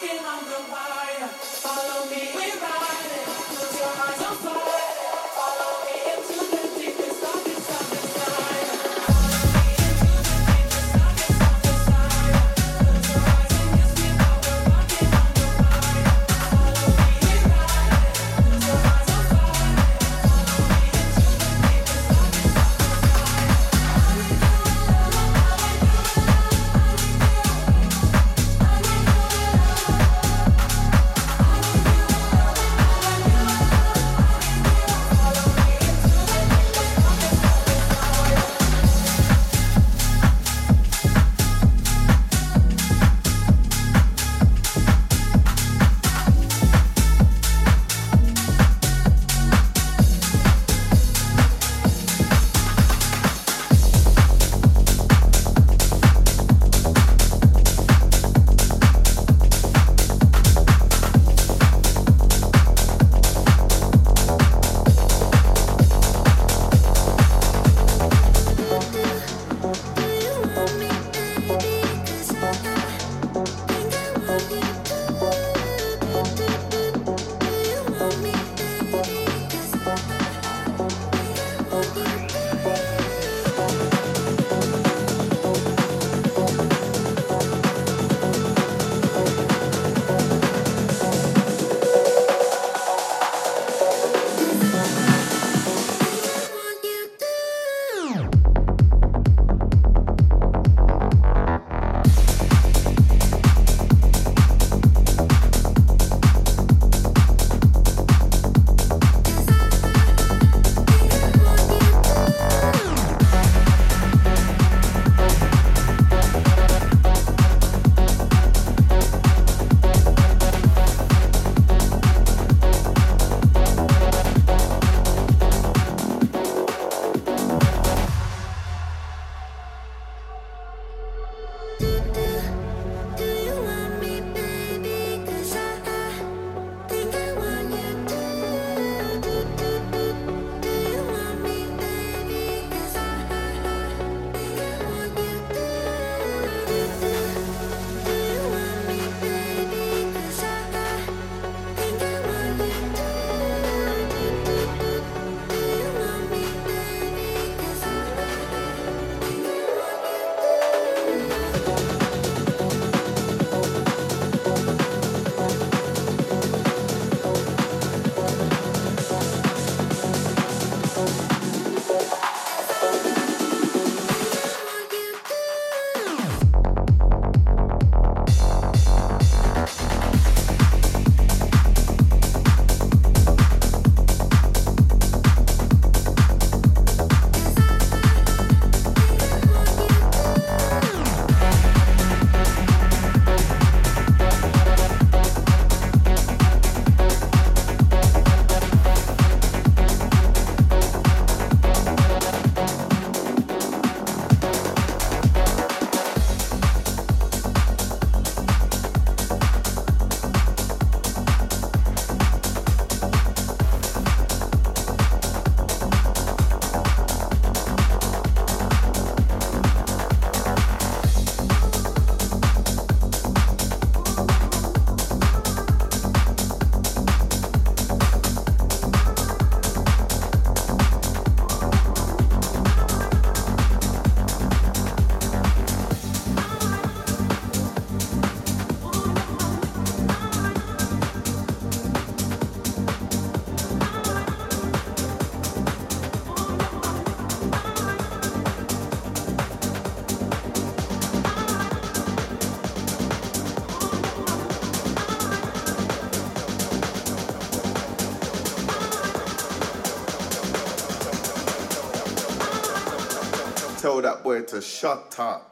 walking on the water. to shut up.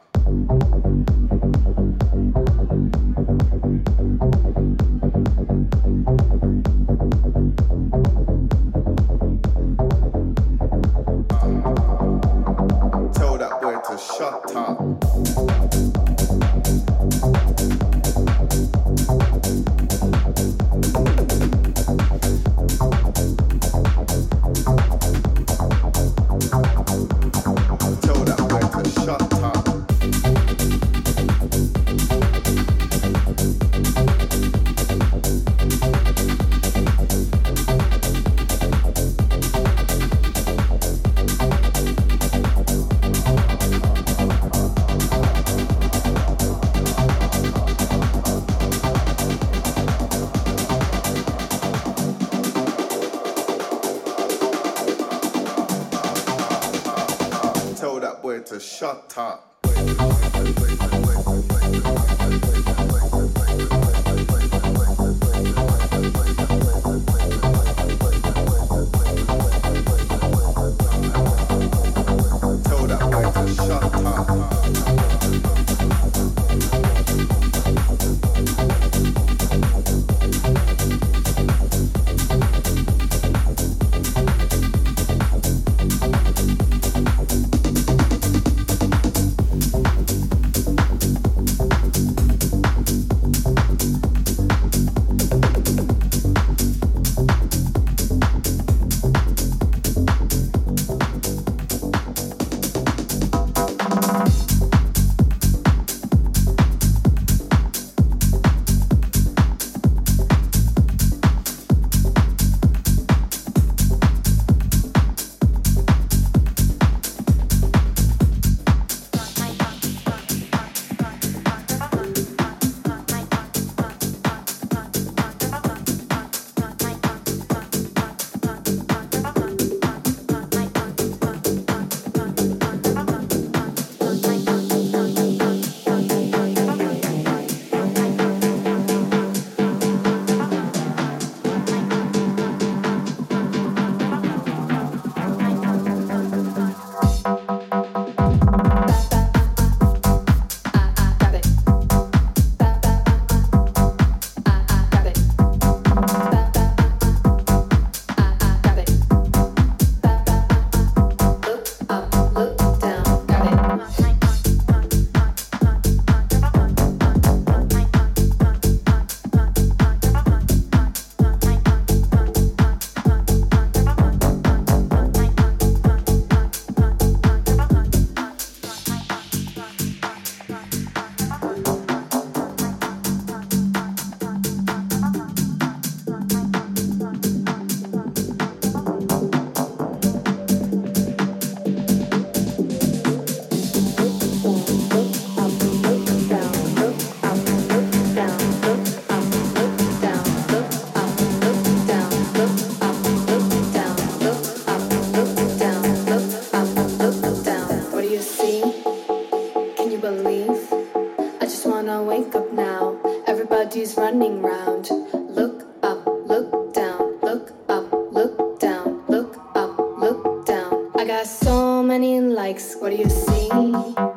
Likes like what do you see?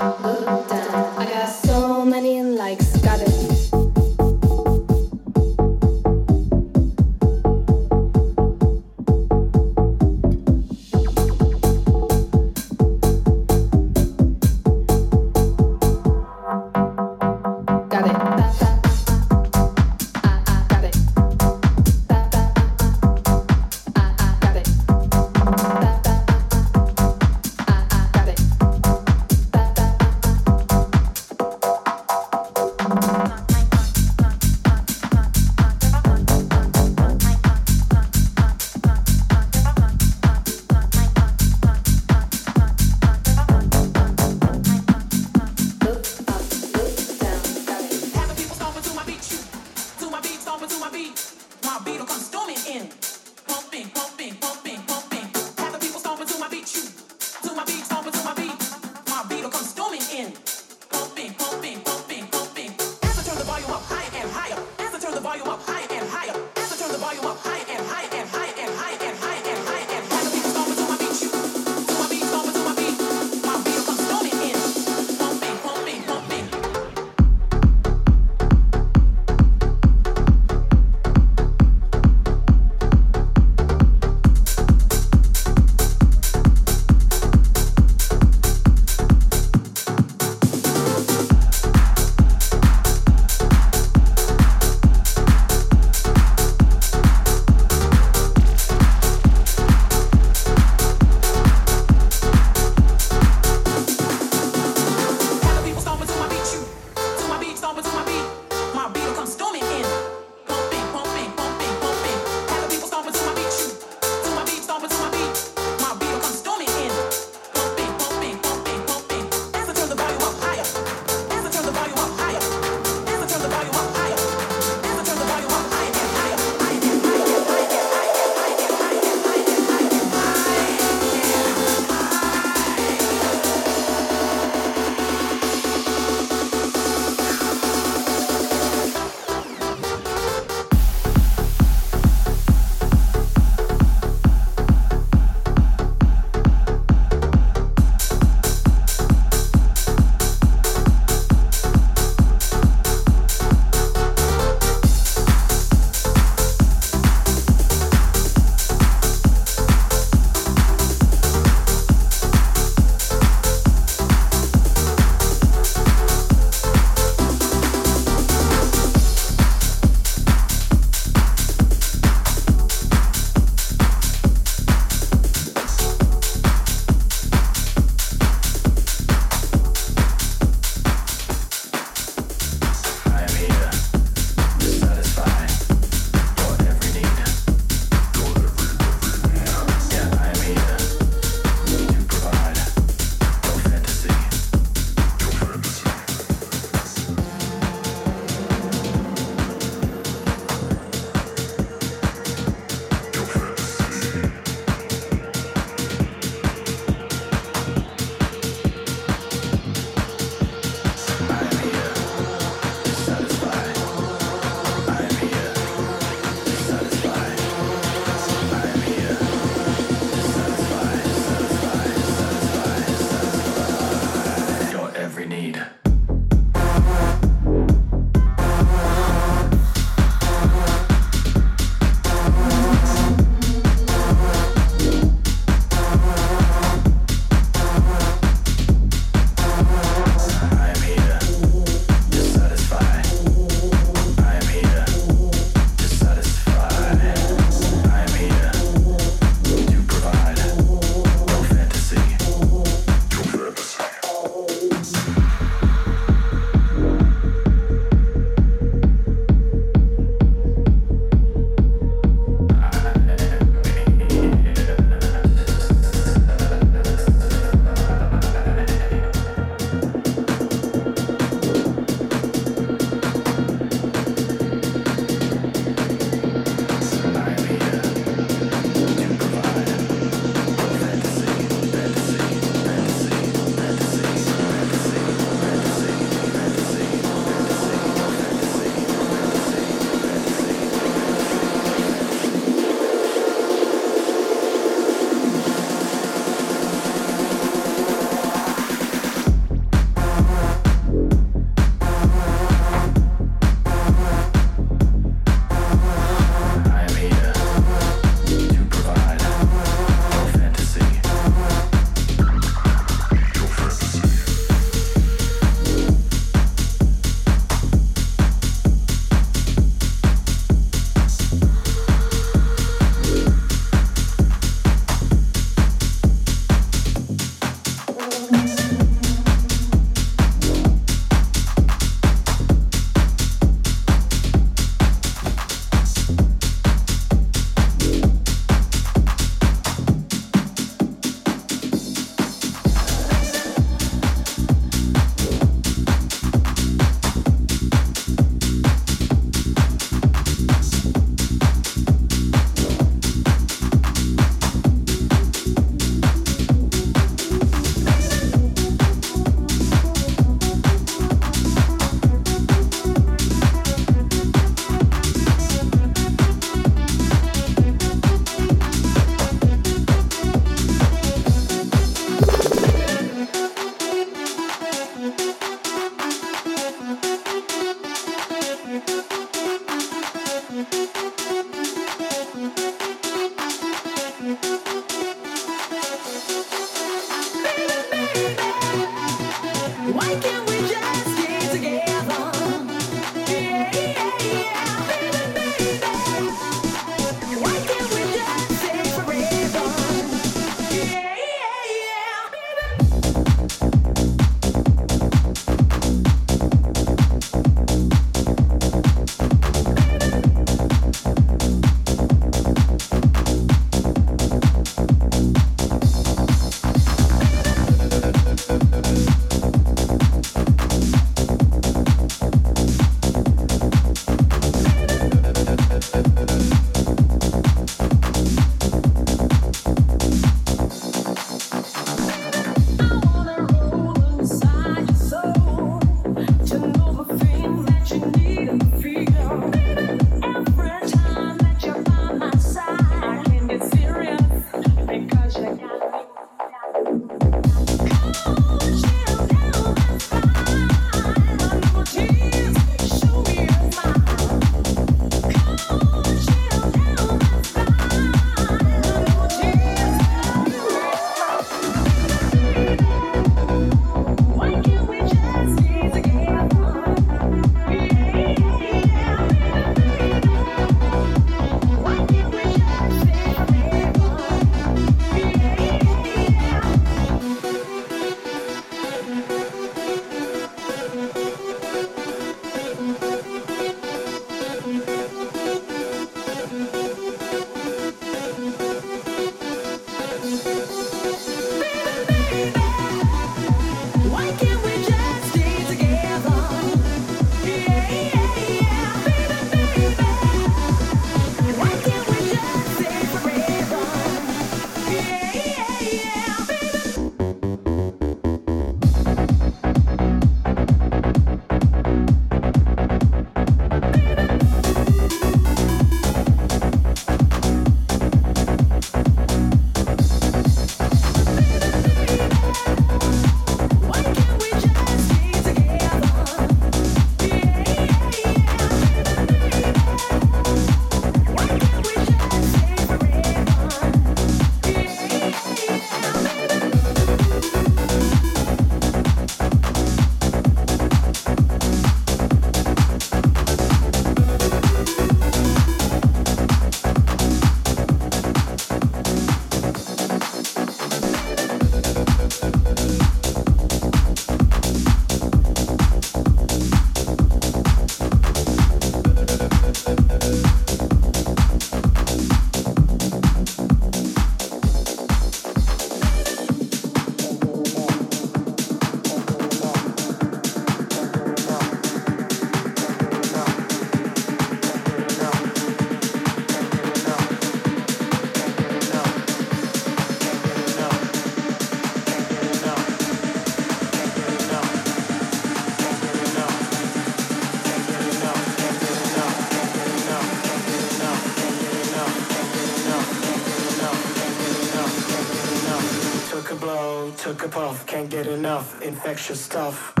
Get enough, infectious stuff.